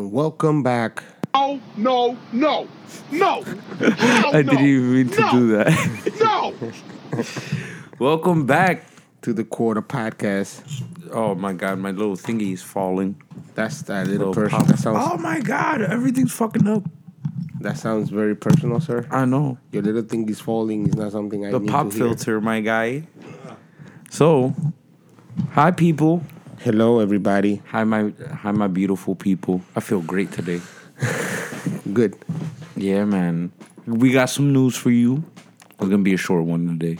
Welcome back. Oh, no, no, no, no. I no. didn't even mean to no. do that. No. Welcome back. to the Quota podcast. Oh my god, my little thingy is falling. That's that little Little person. That sounds Oh my god, everything's fucking up. that sounds very personal, sir. I know. Your little thing is falling. Is not something I The need pop to hear. filter, my guy. So, hi people. Hello, everybody. Hi my hi my beautiful people. I feel great today. Good. Yeah, man. We got some news for you. It's gonna be a short one today.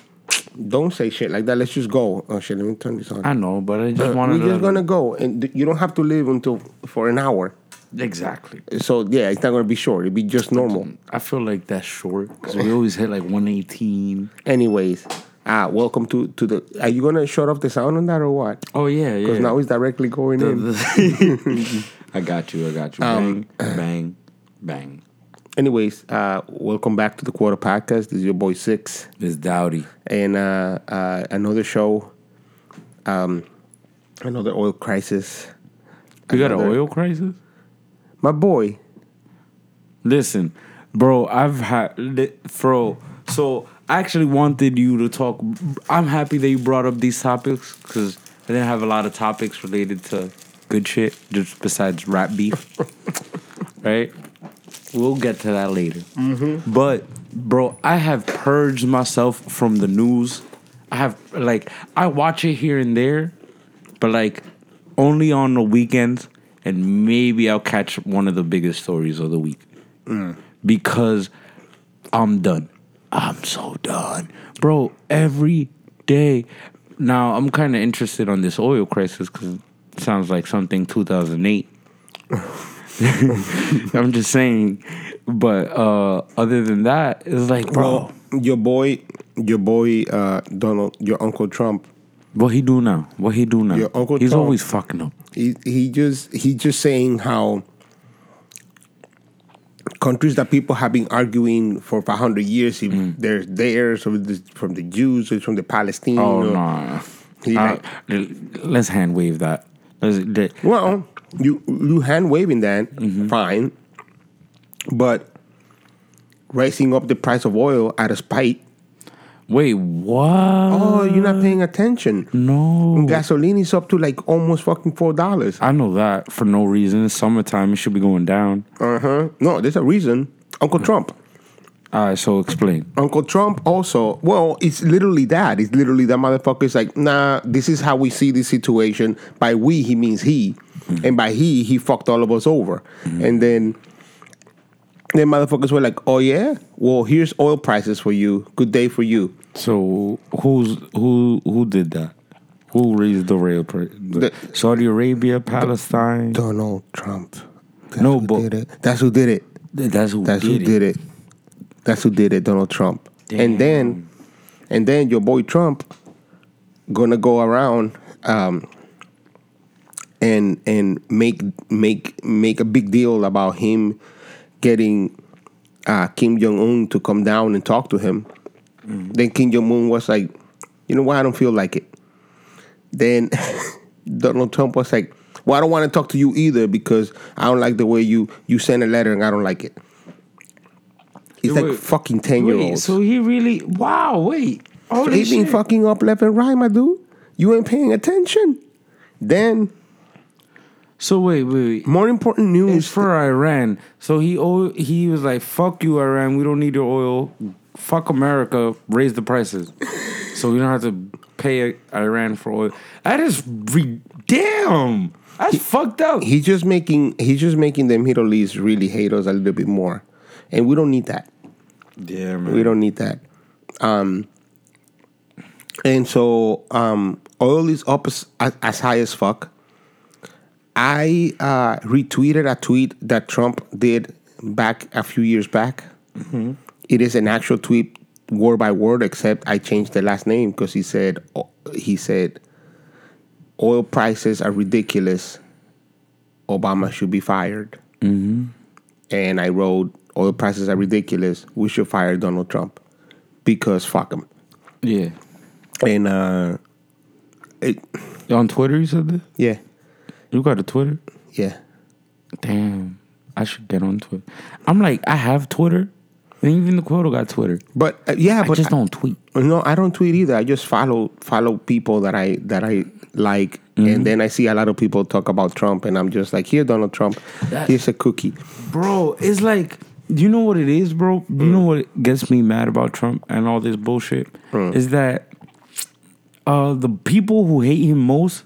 Don't say shit like that. Let's just go. Oh shit! Let me turn this on. I know, but I just Uh, wanted We're just to gonna go, and you don't have to live until for an hour. exactly. So yeah, it's not gonna be short. It'll be just normal. I feel like that's short because we always hit like 118. Anyways, ah, welcome to to the. Are you gonna shut off the sound on that or what? Oh yeah, yeah. Because now it's directly going in. I got you. I got you. Um, bang, bang, bang. Anyways, uh, welcome back to the Quota Podcast. This is your boy Six, It's Dowdy. and uh, uh, another show. Um, another oil crisis. We got an oil crisis. My boy, Listen, bro. I've had bro. So I actually wanted you to talk. I'm happy that you brought up these topics because I didn't have a lot of topics related to good shit, just besides rap beef. right? We'll get to that later. Mm-hmm. But bro, I have purged myself from the news. I have like I watch it here and there, but like only on the weekends, and maybe I'll catch one of the biggest stories of the week mm. because I'm done. I'm so done, bro. Every day. Now I'm kind of interested on this oil crisis because it sounds like something 2008. I'm just saying, but uh other than that, it's like, bro, well, your boy, your boy uh, Donald, your Uncle Trump. what he do now? What he do now? Your Uncle He's Trump- always fucking up. He he just he just saying how countries that people have been arguing for 500 years if Mm. they're theirs from the Jews or from the Palestinians. Oh or- no! Uh, like- let's hand wave that. Let's, Well, you you hand waving that Mm-hmm. fine, but raising up the price of oil out of spite. Wait, what? Oh, you're not paying attention. no! Gasoline is up to like almost fucking four dollars. I know that for no reason. It's summertime. It should be going down. Uh huh. No, there's a reason. Uncle Trump. All right, so explain. Uncle Trump also, well, it's literally that. It's literally that motherfucker motherfucker's like, nah, this is how we see this situation. By we, he means he. And by he, he fucked all of us over. And then, then motherfuckers were like, oh yeah? Well, here's oil prices for you. Good day for you. So who's who? Who did that? Who raised the rail price? Saudi Arabia, Palestine. Donald Trump. That's No, who but- did it. That's who did it. That's who That's did who it. did it. That's who did it, Donald Trump. And then, and then your boy Trump gonna go around um, and and make make make a big deal about him getting uh, Kim Jong Un to come down and talk to him. Then Kim Jong Un was like, you know what? I don't feel like it. Then Donald Trump was like, well, I don't want to talk to you either because I don't like the way you you send a letter and I don't like it. It's like fucking ten year Wait, olds. so he really? Wow, wait. Holy He been fucking up left and right, my dude. You ain't paying attention. Then So wait, wait, wait. more important It's news. for Iran. So he oh, he was like, "Fuck you, Iran. We don't need your oil. Fuck America. Raise the prices, so we don't have to pay Iran for oil." That is re- damn. That's fucked up. he's just making he's just making the Middle East really hate us a little bit more, and we don't need that. yeah, man. We don't need that. Um, and so um, oil is up as, as high as fuck. I uh, retweeted a tweet that Trump did back a few years back. It is an actual tweet, word by word, except I changed the last name because he said he said oil prices are ridiculous. Obama should be fired. And I wrote oil prices are ridiculous. We should fire Donald Trump because fuck him. Yeah. And uh, it, On Twitter, you said that. yeah, You got a Twitter? yeah. Damn, I should get on Twitter. I'm like, I have Twitter, and even the quote got Twitter. But uh, yeah, I but just don't tweet. No, I don't tweet either. I just follow follow people that I that I like, Mm-hmm. and then I see a lot of people talk about Trump, and I'm just like, here, Donald Trump, That- here's a cookie. Bro, it's like, do you know what it is, bro? You know what gets me mad about Trump and all this bullshit? Is that uh, the people who hate him most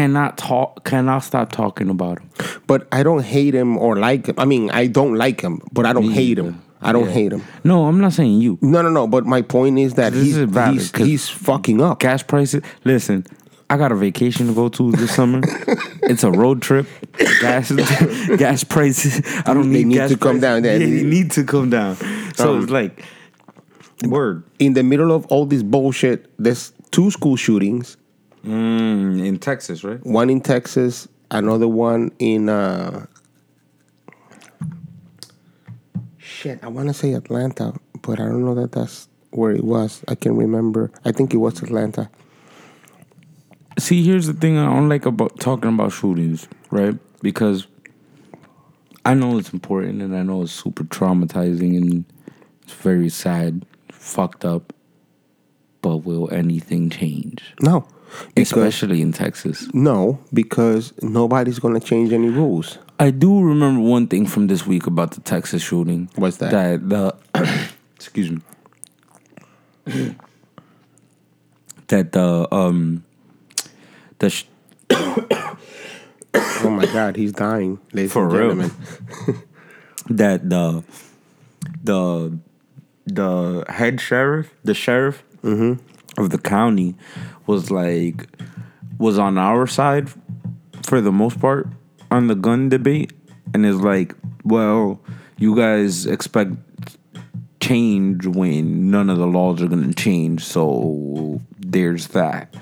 cannot talk, cannot stop talking about him. But I don't hate him or like him. I mean, I don't like him, but I don't hate him. I don't Yeah. hate him. No, I'm not saying you. No, no, no. But my point is that This he's is valid, he's, 'cause- he's fucking up. Gas prices. Listen, I got a vacation to go to this summer. it's a road trip. Gas, gas prices. I don't They need, need gas to come prices. down. They Yeah, need- they need to come down. So Um, it's like, word In the middle of all this bullshit, there's two school shootings. Mm, in Texas, right? One in Texas, another one in uh shit. I want to say Atlanta, but I don't know that that's where it was. I can remember. I think it was Atlanta. See, here's the thing I don't like about talking about shootings, right? Because I know it's important and I know it's super traumatizing and it's very sad, fucked up. But will anything change? No, because Especially in Texas. no, because nobody's gonna change any rules. I do remember one thing from this week about the Texas shooting. What's that? That the excuse me. that the um the sh- Oh my God, he's dying, ladies For and real. gentlemen. that the the the head sheriff, the sheriff of the county, was like was on our side for the most part on the gun debate, and is like, well, you guys expect change when none of the laws are gonna change, so there's that.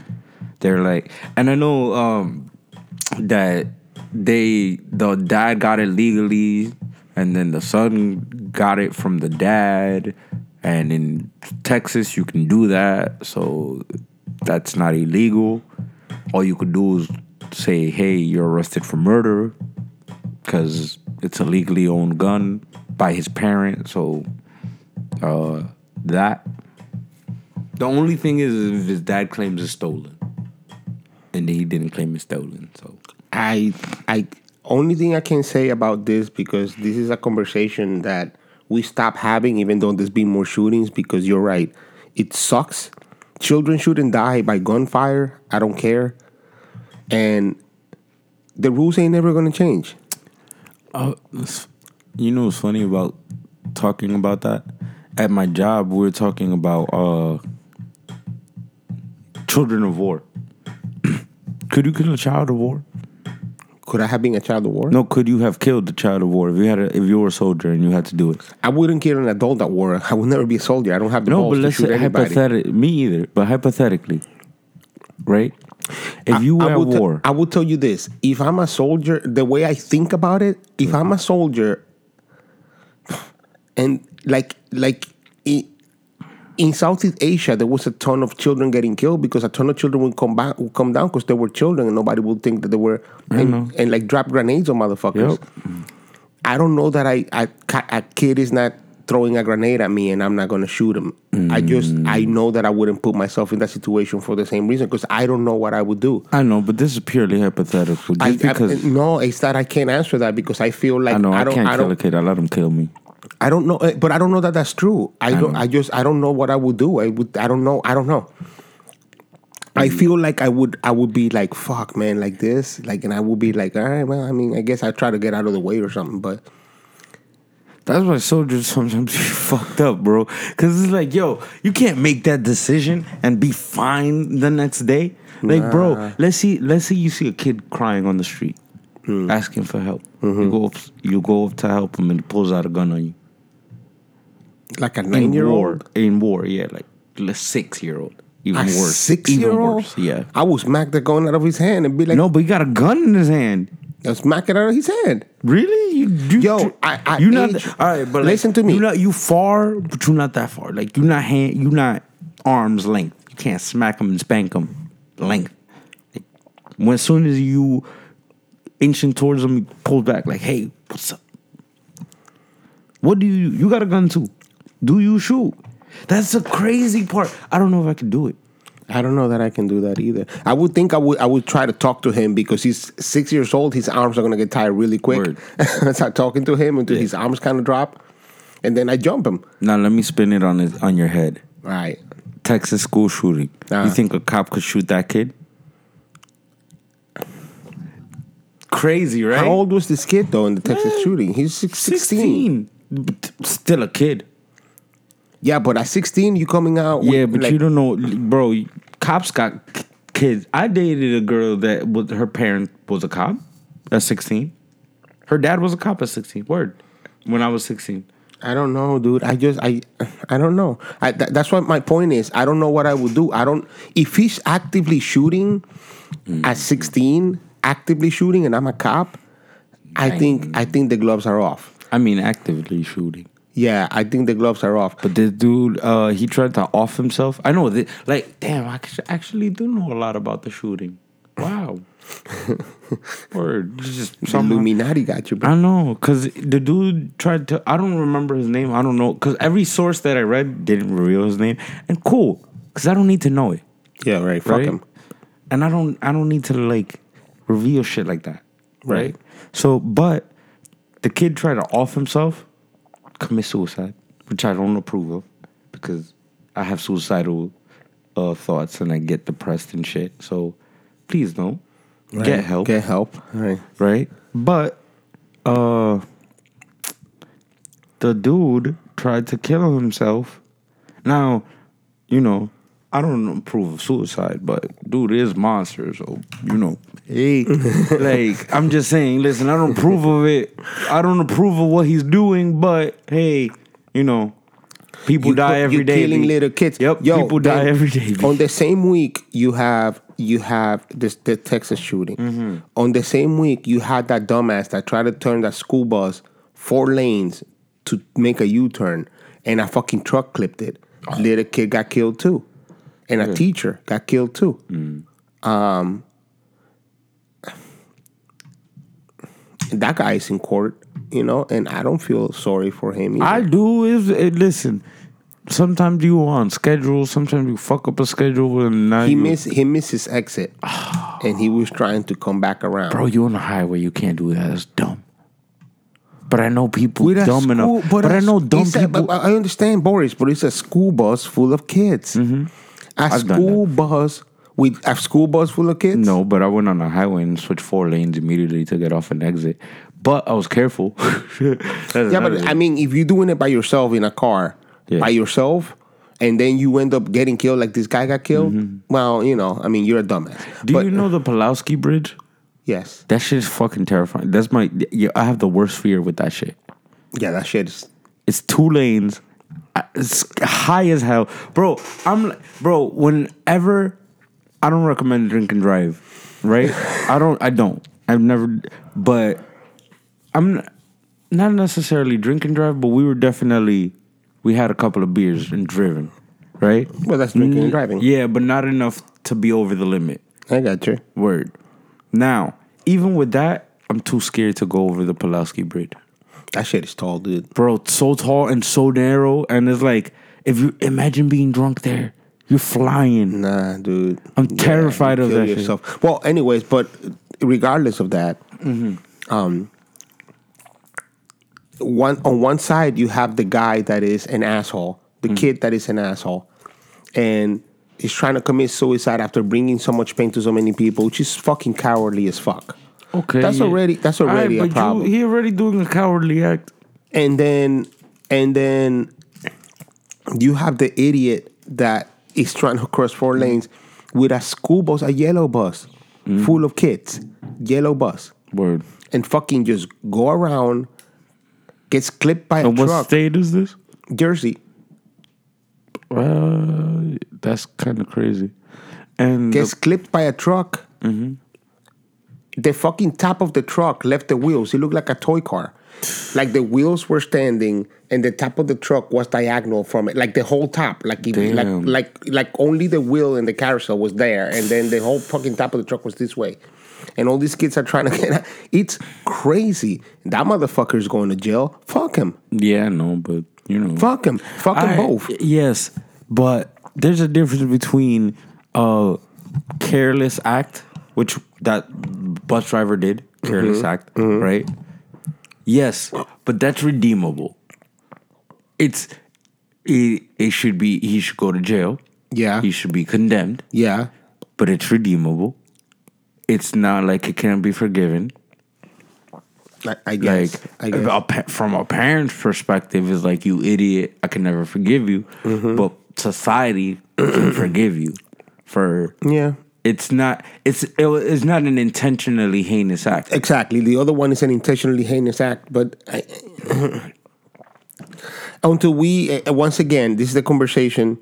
They're like, and I know um, that they the dad got it legally and then the son got it from the dad and in Texas you can do that. So that's not illegal. All you could do is say hey you're arrested for murder because it's a legally owned gun by his parent. So uh that. The only thing is if his dad claims it's stolen. And he didn't claim it's stolen so. I I only thing I can say about this because this is a conversation that we stop having even though there's been more shootings because you're right. It sucks. Children shouldn't die by gunfire. I don't care. And the rules ain't never gonna change. Oh, you know what's funny about talking about that? At my job, we are talking about uh, children of war. could you kill a child of war? Could I have been a child of war? No, could you have killed the child of war if you had a, if you were a soldier and you had to do it? I wouldn't kill an adult at war. I would never be a soldier. I don't have the No, but to let's say hypothetically, me either. But hypothetically, right? If you were I at war, I will tell you this: if I'm a soldier, the way I think about it, if mm. I'm a soldier, and like like in Southeast Asia, there was a ton of children getting killed because a ton of children would come back, would come down because they were children, and nobody would think that they were, and, and like drop grenades on motherfuckers. Yep. I don't know that I, I a kid is not throwing a grenade at me and I'm not gonna shoot him. I just I mm. know that I wouldn't put myself in that situation for the same reason because I don't know what I would do. I know, but this is purely hypothetical. I, because I, no, it's that I can't answer that because I feel like I know I, don't can't I kill a kid. I let him kill me. I don't know, eh, but I don't know that that's true. I, don't. know. I just I don't know what I would do. I would. I don't know. I don't know. I Mm. feel like I would. I would be like, "Fuck, man," like this, like, and I would be like, "All right, well, I mean, I guess I try to get out of the way or something." But That's why soldiers sometimes be fucked up, bro. Cause it's like, yo, you can't make that decision and be fine the next day. Like, bro, let's see, let's see you see a kid crying on the street, Hmm. asking for help. Mm-hmm. You go, up, you go up to help him, and he pulls out a gun on you. like a In nine year war, old, in war, yeah, like a six year old, even a worse, six year old. worse, yeah. I would smack the gun out of his hand and be like, No, but he got a gun in his hand. I'll smack it out of his hand." Really? You, you Yo, I- I you not all right, but like, listen to me. You not you far, but you're not that far. Like you're not hand, you're not arms length. You can't smack him and spank him length. Like, when as soon as you inching towards him, he pulls back like, "Hey, what's up? What do you? You got a gun too? Do you shoot?" That's the crazy part. I don't know if I can do it. I don't know that I can do that either. I would think I would I would try to talk to him because he's six years old. His arms are gonna get tired really quick. Word. I start talking to him until his arms kind of drop, and then I jump him. Now let me spin it on his on your head. Right. Texas school shooting. Ah. You think a cop could shoot that kid? Crazy, right? How old was this kid though in the Texas shooting? He's six- 16. 16. Still a kid. Yeah, but at 16, you coming out. with, Yeah, but like, you don't know, bro. Cops got kids. I dated a girl that was her parent was a cop at sixteen. Her dad was a cop at sixteen. Word. When I was sixteen. I don't know, dude. I just I I don't know. I, tha- that's what my point is. I don't know what I would do. I don't. If he's actively shooting mm. at 16, actively shooting, and I'm a cop, I think I think the gloves are off. I mean, actively shooting. Yeah, I think the gloves are off. But this dude, uh, he tried to off himself. I know that. Like, damn, I actually do know a lot about the shooting. Wow. Word. It's Just some Illuminati got you, bro. I know, cause the dude tried to. I don't remember his name. I don't know, cause every source that I read didn't reveal his name. And cool, cause I don't need to know it, Yeah, right. Fuck right? him. And I don't. I don't need to like reveal shit like that, right? Right. So, but the kid tried to off himself, commit suicide, which I don't approve of, because I have suicidal uh, thoughts and I get depressed and shit. So, please don't Right. get help Get help. Right. right? But uh the dude tried to kill himself. Now, you know, I don't approve of suicide, but dude is monster, so you know, hey, like I'm just saying, listen, I don't approve of it. I don't approve of what he's doing, but hey, you know, people You die every day. killing little kids. Yep, Yo, people die every day. On the same week, you have you have this the Texas shooting. Mm-hmm. On the same week, you had that dumbass that tried to turn that school bus four lanes to make a U turn, and a fucking truck clipped it. Oh. Little kid got killed too, and a teacher got killed too. Mm. Um, that guy is in court, you know, and I don't feel sorry for him. Either. I do is eh, listen. Sometimes you on schedule. Sometimes you fuck up a schedule, and now he missed he missed his exit, and he was trying to come back around. Bro, you on the highway. You can't do that. That's dumb. But I know people dumb school- enough. But, I a- know dumb a- people. but I understand, Boris, but it's a school bus full of kids. A Mm-hmm. I've school bus with a school bus full of kids. no, but I went on the highway and switched four lanes immediately to get off an exit. But I was careful. Yeah, but I mean, if you're doing it by yourself in a car, Yeah. by yourself, and then you end up getting killed like this guy got killed, well, you know, I mean, you're a dumbass. Mm-hmm. do but, you know the Pulaski Bridge? Yes. That shit is fucking terrifying. That's my. Yeah, I have the worst fear with that shit. Yeah, that shit is. It's two lanes. High as hell, bro. I'm like, bro. Whenever I don't recommend drink and drive, right? I don't. I don't. I've never. But I'm not necessarily drink and drive, but we were definitely. We had a couple of beers and driven, right? Well, that's drinking and driving. Yeah, but not enough to be over the limit. I got you. Word. Now, even with that, I'm too scared to go over the Pulaski Bridge That shit is tall, dude. bro, it's so tall and so narrow, and it's like if you imagine being drunk there, you're flying. Nah, dude. I'm terrified you of that shit. Well, anyways, but regardless of that, Mm-hmm. um, one on one side you have the guy that is an asshole, the Mm-hmm. kid that is an asshole, and he's trying to commit suicide after bringing so much pain to so many people, which is fucking cowardly as fuck. Okay, That's already- that's All right, already a but you- problem. he already doing a cowardly act. and then and then you have the idiot that is trying to cross four lanes with a school bus, a yellow bus full of kids, yellow bus, Word. and fucking just go around, gets clipped by a what truck, state is this? Jersey, Uh, that's kind of crazy. And the- gets clipped by a truck. The fucking top of the truck left the wheels. It looked like a toy car. Like the wheels were standing and the top of the truck was diagonal from it. Like the whole top. Like if, like like like only the wheel and the carousel was there and then the whole fucking top of the truck was this way. and all these kids are trying to get out. It's crazy. That motherfucker is going to jail. Fuck him. Yeah, no, but you know, Fuck him. Fuck them both. Yes, but there's a difference between a careless act, which that bus driver did, careless Mm-hmm. act, right? Yes, but that's redeemable. It's it, it should be he should go to jail. Yeah. He should be condemned, Yeah. but it's redeemable. It's not like it can't be forgiven. I, I guess. Like I guess. a from a parent's perspective, is like you idiot. I can never forgive you, Mm-hmm. but society can forgive you for. yeah. It's not. It's it, it's not an intentionally heinous act. Exactly. The other one is an intentionally heinous act, but I, until we uh, once again, this is the conversation.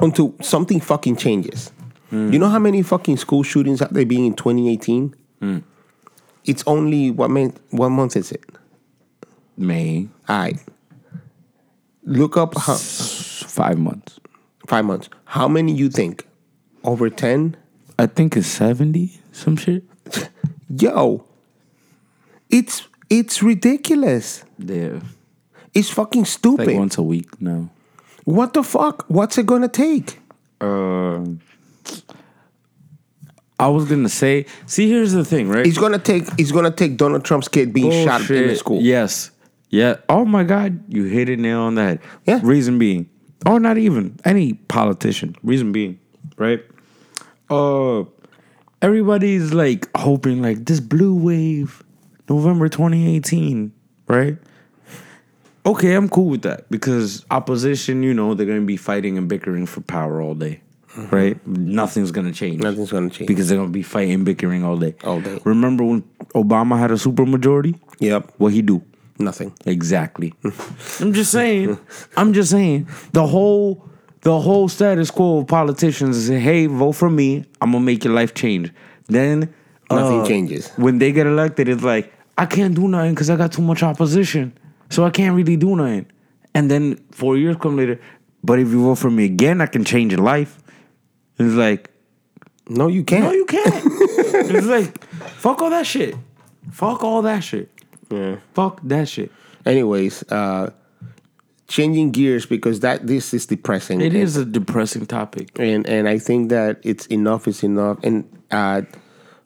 Until something fucking changes. Mm. You know how many fucking school shootings have there been in 2018? Mm. It's only what month? What month is it? May All right. Look up how, five months. five months. How many you think? Over ten? I think it's seventy. Some shit. Yo, it's it's ridiculous. Yeah, It's fucking stupid. like once a week now. What the fuck? What's it gonna take? Uh, I was gonna say. See, here's the thing, right? It's gonna take. It's gonna take Donald Trump's kid being shot in the school. Yes. Yeah. Oh my God, you hit it nail on that. Yeah. Reason being, or not even any politician. Reason being, right? Uh, everybody's like hoping like this blue wave, November 2018, right? Okay, I'm cool with that because opposition, you know, they're gonna be fighting and bickering for power all day, right? Nothing's gonna change. Mm-hmm. Nothing's gonna change. because they're gonna be fighting, bickering all day. All day. Remember when Obama had a super majority? Yep. What he do? Nothing. Exactly. I'm just saying. I'm just saying. The whole the whole status quo of politicians is hey, vote for me. I'm gonna make your life change. Then Nothing uh, changes. When they get elected, it's like I can't do nothing because I got too much opposition, so I can't really do nothing. And then four years come later, but if you vote for me again, I can change your life. It's like No, you can't. no, you can't. it's like fuck all that shit. Fuck all that shit. Yeah. Fuck that shit. Anyways, uh, changing gears because that this is depressing. It is a depressing topic. and and I think that it's enough is enough. And uh,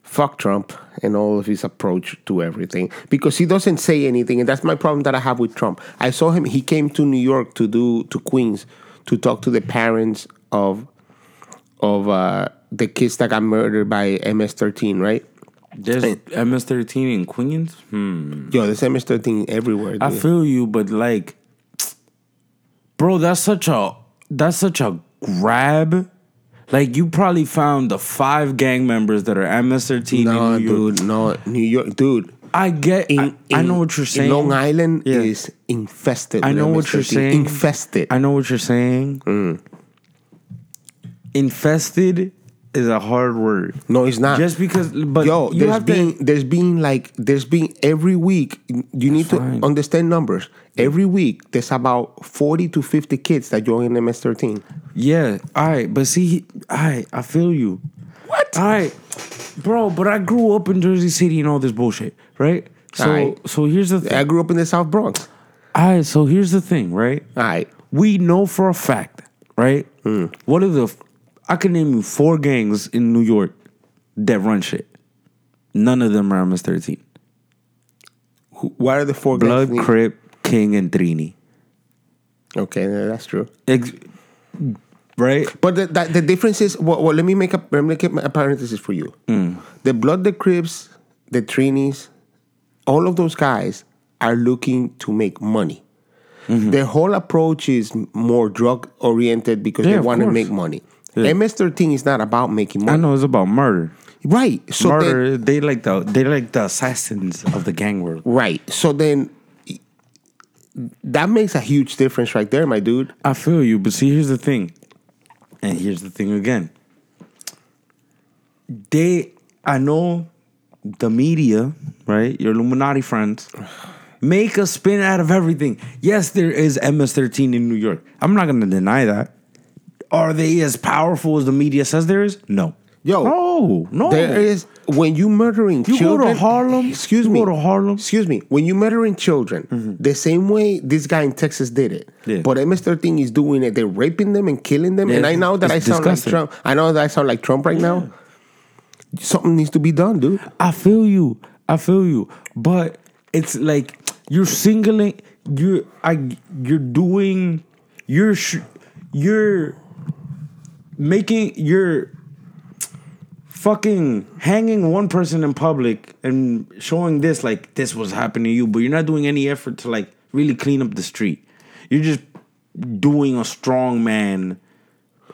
fuck Trump and all of his approach to everything because he doesn't say anything, and that's my problem that I have with Trump. I saw him; he came to New York to do to Queens to talk to the parents of of uh, the kids that got murdered by MS-13, right? There's MS13 in Queens. Hmm. Yo, there's MS-13 everywhere. I feel you, but like, bro, that's such a that's such a grab. Like you probably found the five gang members that are MS13 no, in New York. dude, no, New York, dude. I get. In, I, I know what you're saying. Long Island Yeah. is infested. I know what you're saying. Infested. I know what you're saying. Mm. Infested is a hard word. no, it's not. Just because, but Yo, you there's have been to. there's been like there's been every week. You need fine. to understand numbers. Every week there's about forty to fifty kids that join in MS-13. Yeah, all right, but see, all right, I feel you. What? All right, bro, but I grew up in Jersey City and all this bullshit, right? So, so here's the thing. I grew up in the South Bronx. All right, so here's the thing, right? All right. We know for a fact, right? Hmm. What are the? I can name you four gangs in New York that run shit. None of them are MS-13. Why are the four Blood, gangs? Crip, King, and Trini. Okay, yeah, that's true. Ex- right? But the, the, the difference is, well, well, let me make a let me make a parenthesis for you. Hmm. The Blood, the Crips, the Trinis, all of those guys are looking to make money. Mm-hmm. Their whole approach is more drug oriented because Yeah, they want to make money. Yeah. MS-13 is not about making money. I know it's about murder. right? So then, murder. they like the they like the assassins of the gang world. right? So then, that makes a huge difference, right there, my dude. I feel you, but see, here's the thing, and here's the thing again. They, I know, the media, right? Your Illuminati friends, make a spin out of everything. Yes, there is MS-13 in New York. I'm not gonna deny that. Are they as powerful as the media says there is? No. Yo. Oh, No, no. There is when you murdering You go to. Harlem, Excuse you me. go to Harlem. Excuse me. When you murdering children, mm-hmm. the same way this guy in Texas did it. Yeah. But MS-13 is doing it. They're raping them and killing them. Yeah, and I know that I sound disgusting. like Trump. I know that I sound like Trump right now. Something needs to be done, dude. I feel you. I feel you. But it's like you're singling. You're I. You're doing. You're sh- you're making. You're fucking hanging one person in public and showing this like this was happening to you, but you're not doing any effort to like really clean up the street. You're just doing a strong man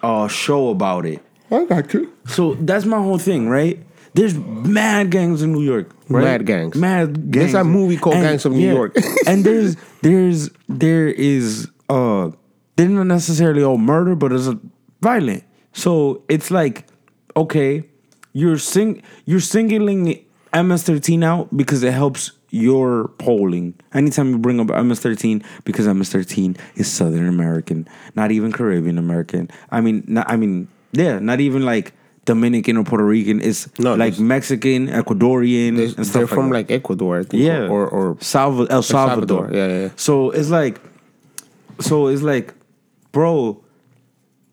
uh show about it. I got you. So that's my whole thing, right? There's mad gangs in New York, right? Mad gangs. Mad gangs. There's a movie called Gangs of New York. and there's there's there is uh they're not necessarily all murder, but it's a violent. So it's like, okay, you're sing you're singling MS13 out because it helps your polling. Anytime you bring up MS13, because MS13 is Southern American, not even Caribbean American. I mean, not, I mean, yeah, not even like Dominican or Puerto Rican. It's No, like Mexican, Ecuadorian, and stuff they're from that. like Ecuador, I think, Yeah. or or Salva- El Salvador. Salvador, yeah, yeah, yeah. So it's like, so it's like, bro,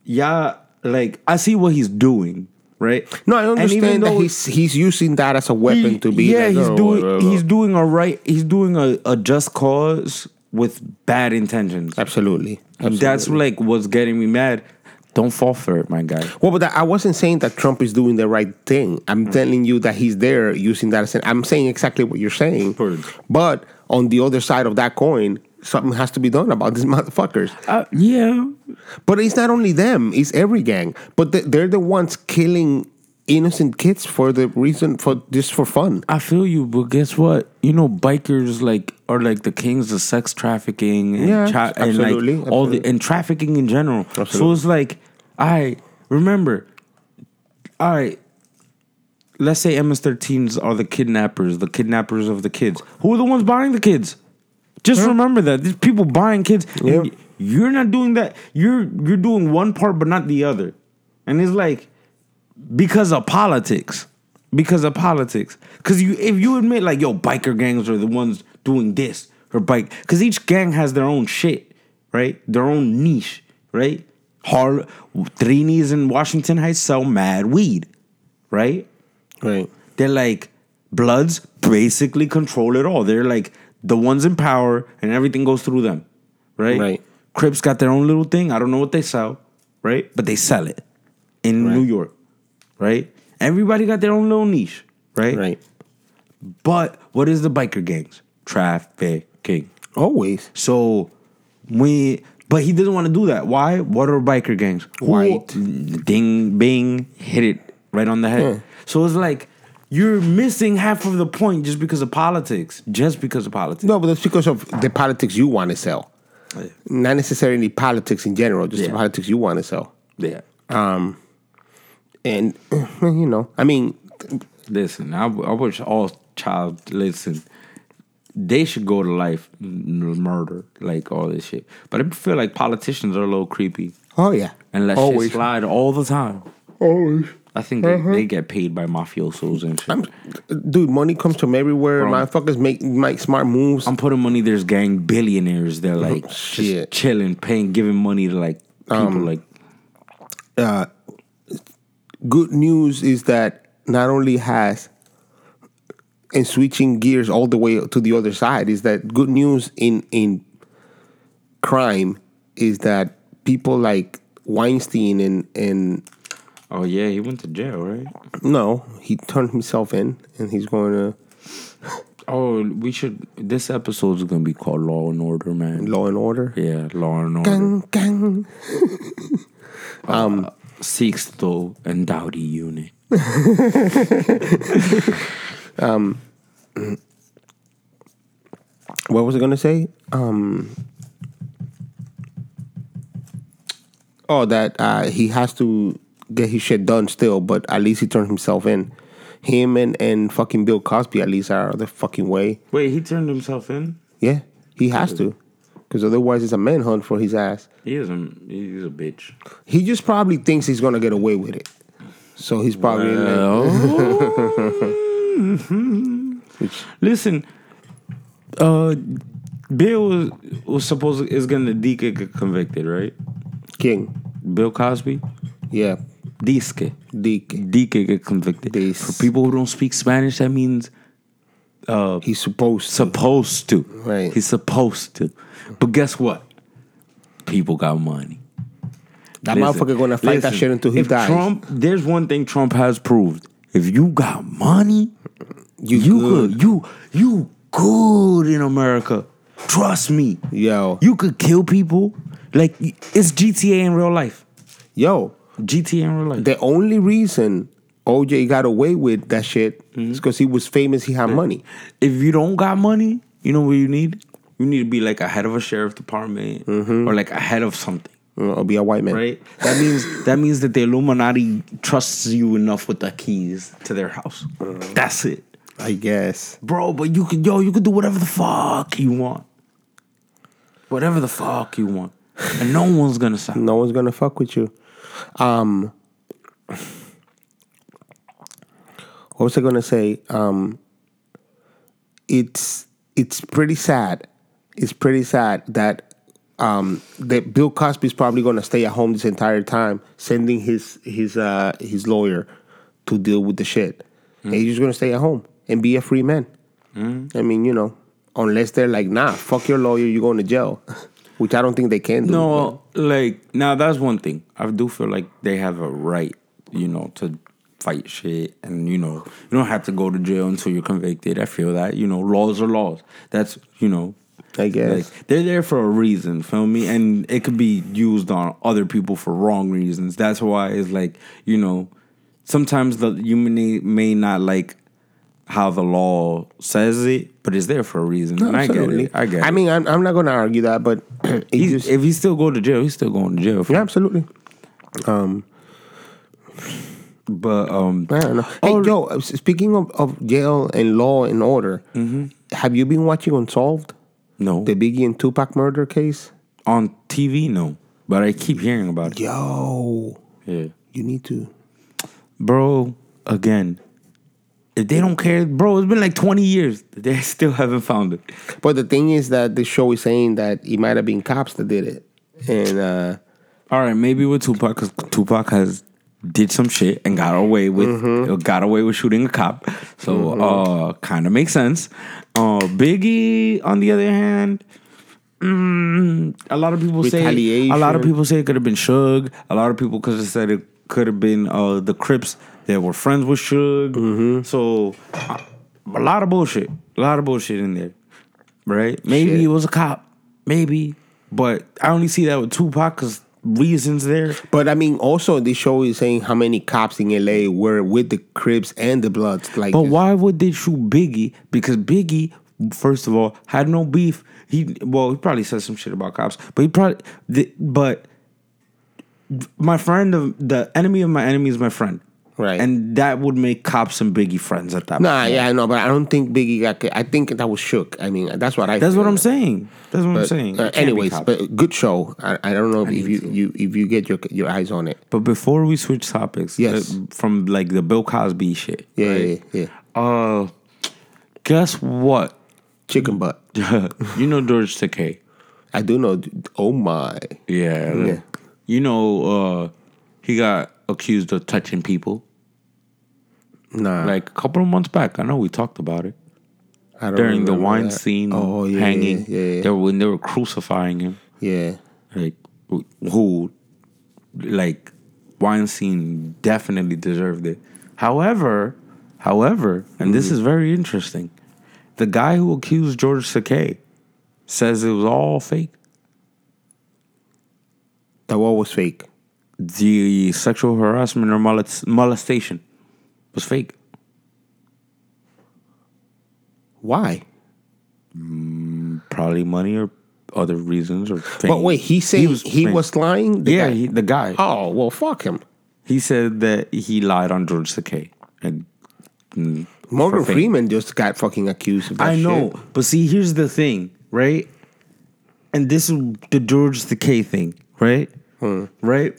yeah, like I see what he's doing, right? No, I understand that he's he's using that as a weapon he- to be. yeah, like, he's oh, doing blah, blah, blah. he's doing a right, he's doing a, a just cause with bad intentions. absolutely. And that's like what's getting me mad. Don't fall for it, my guy. Well, but that, I wasn't saying that Trump is doing the right thing. I'm Mm. telling you that he's there using that as an. I'm saying exactly what you're saying. But on the other side of that coin, something has to be done about these motherfuckers. Uh, yeah, But it's not only them; it's every gang. But they- they're the ones killing innocent kids for the reason for just for fun. I feel you, but guess what? You know, bikers like are like the kings of sex trafficking and, Yeah, tra- and absolutely, all the and trafficking in general. So it's like, I remember, all right. Let's say MS-13s are the kidnappers, the kidnappers of the kids. Who are the ones buying the kids? Just remember that there's people buying kids. Yeah. You're not doing that. You're you're doing one part but not the other, and it's like because of politics. Because of politics. Because you if you admit like yo, biker gangs are the ones doing this or bike because each gang has their own shit, right? Their own niche, right? Har Trinis in Washington Heights sell mad weed, right? Right. They're like Bloods basically control it all. They're like the ones in power and everything goes through them, right? Right. Crips got their own little thing. I don't know what they sell, right? But they sell it in Right. New York, right? Everybody got their own little niche, right? Right. But what is the biker gangs? Trafficking. Always. So we but he doesn't want to do that. Why? What are biker gangs? White. Ding bing hit it right on the head. Yeah. So it's like you're missing half of the point just because of politics. Just because of politics. No, but that's because of the politics you want to sell. Yeah. Not necessarily politics in general, just the politics you want to sell. Yeah. Um, And you know, I mean, Listen, I, I wish all child listen. They should go to life murder, like all this shit. But I feel like politicians are a little creepy oh yeah, and let always, slide all the time. always. I think they, mm-hmm. they get paid by mafiosos and shit. I'm, dude, money comes from everywhere. Bro. Motherfuckers make make smart moves. I'm putting money. There's gang billionaires. They're like Shit. just chilling, paying, giving money to like people. Um, like uh, Good news is that not only has and switching gears all the way to the other side is that good news in in crime is that people like Weinstein and and oh yeah, he went to jail, right? no, he turned himself in and he's going to Oh, we should. This episode is gonna be called Law and Order, man. Law and Order. Yeah, Law and Order. Gang, gang. Um, Sixto and Dowdy unit. Um, what was I gonna say? Um. Oh, that uh, he has to get his shit done still, but at least he turned himself in. Him and, and fucking Bill Cosby at least are the fucking way. Wait, he turned himself in. Yeah, he has to, because otherwise it's a manhunt for his ass. He is a he's a bitch. He just probably thinks he's gonna get away with it. So he's probably in there. Listen, uh, Bill was, was supposed to, is gonna DK get convicted, right? King. Bill Cosby, Yeah. DK, Dick. DK get convicted. For people who don't speak Spanish, that means uh, He's supposed to. supposed to. Right. He's supposed to. But guess what? People got money. That Listen, motherfucker gonna fight that shit until he if dies. Trump, there's one thing Trump has proved. If you got money, you, you good. good. You you good in America. Trust me. Yo. You could kill people. Like it's GTA in real life. Yo. GTA in real life. The only reason OJ got away with that shit Mm-hmm. is because he was famous, he had money. if you don't got money, you know what you need? You need to be like a head of a sheriff department or like a head of something. Uh, Or be a white man. Right? That means that means that the Illuminati trusts you enough with the keys to their house. That's it. I guess. Bro, but you could yo, you could do whatever the fuck you want. Whatever the fuck you want. And no one's gonna stop. No one's gonna fuck with you. Um what was I gonna say? Um it's it's pretty sad. It's pretty sad that um that Bill Cosby's probably gonna stay at home this entire time, sending his his uh his lawyer to deal with the shit. And he's just gonna stay at home and be a free man. I mean, you know, unless they're like, nah, fuck your lawyer, you're going to jail. Which I don't think they can do. No, like now that's one thing. I do feel like they have a right, you know, to fight shit, and you know, you don't have to go to jail until you're convicted. I feel that, you know, laws are laws. That's you know, I guess. like they're there for a reason. Feel me? And it could be used on other people for wrong reasons. That's why it's like you know, sometimes the you may may not like how the law says it, but it's there for a reason. and I get it. I get it. I mean, I'm, I'm not going to argue that, but He's- just, if he still go to jail, he's still going to jail. yeah, absolutely. Um, But um, I don't know. Hey, Oh, yo, speaking of, of jail and law and order, have you been watching Unsolved? no, The Biggie and Tupac murder case? on TV, no. But I keep hearing about it. Yo, Yeah, you need to. bro. Again, if they don't care, bro, it's been like twenty years. They still haven't found it. But the thing is that the show is saying that it might have been cops that did it. And, uh, All right, maybe with Tupac, because Tupac has did some shit and got away with got away with shooting a cop. So uh, kind of makes sense. Uh, Biggie, on the other hand. Mm, a lot of people say a lot of people say it could have been Suge. A lot of people could have said it could have been uh, the Crips that were friends with Suge. So uh, a lot of bullshit, a lot of bullshit in there, right? Maybe Shit. it was a cop, maybe, but I only see that with Tupac because reasons there. but I mean, also the show is saying how many cops in LA were with the Crips and the Bloods. Like, But why would they shoot Biggie? Because Biggie, first of all, had no beef. He well, he probably said some shit about cops, but he probably the, but my friend of the enemy of my enemy is my friend. Right. And that would make cops and Biggie friends at that Nah, point. yeah, I know, but I don't think Biggie got. I think that was Suge. I mean, that's what I. That's what. I'm saying. That's what I'm saying. uh, It can't be anyways, but good show. I, I don't know if you, to. you if you get your your eyes on it. But before we switch topics, Yes. uh, from like the Bill Cosby shit. Yeah, right? yeah, yeah. Uh, guess what? Chicken butt. you know George Takei. I do know. Oh my. Yeah. Yeah. You know, uh, he got accused of touching people Nah. like a couple of months back. I know we talked about it during the wine that. Weinstein Oh yeah, hanging. Yeah, yeah, They were, when they were crucifying him. yeah. Like who, like Weinstein definitely deserved it. However, however, and this mm. is very interesting. The guy who accused George Takei says it was all fake. That what was fake. The sexual harassment or molest- molestation was fake. Why? Probably money or other reasons or fame. But wait, he said he was, fame. lying. The yeah, guy- he, the guy. oh well, fuck him. He said that he lied on George Takei. And mm, Morgan. Freeman just got fucking accused of that I know, shit. but see, here's the thing, right? And this is the George Takei thing, right? Hmm. Right?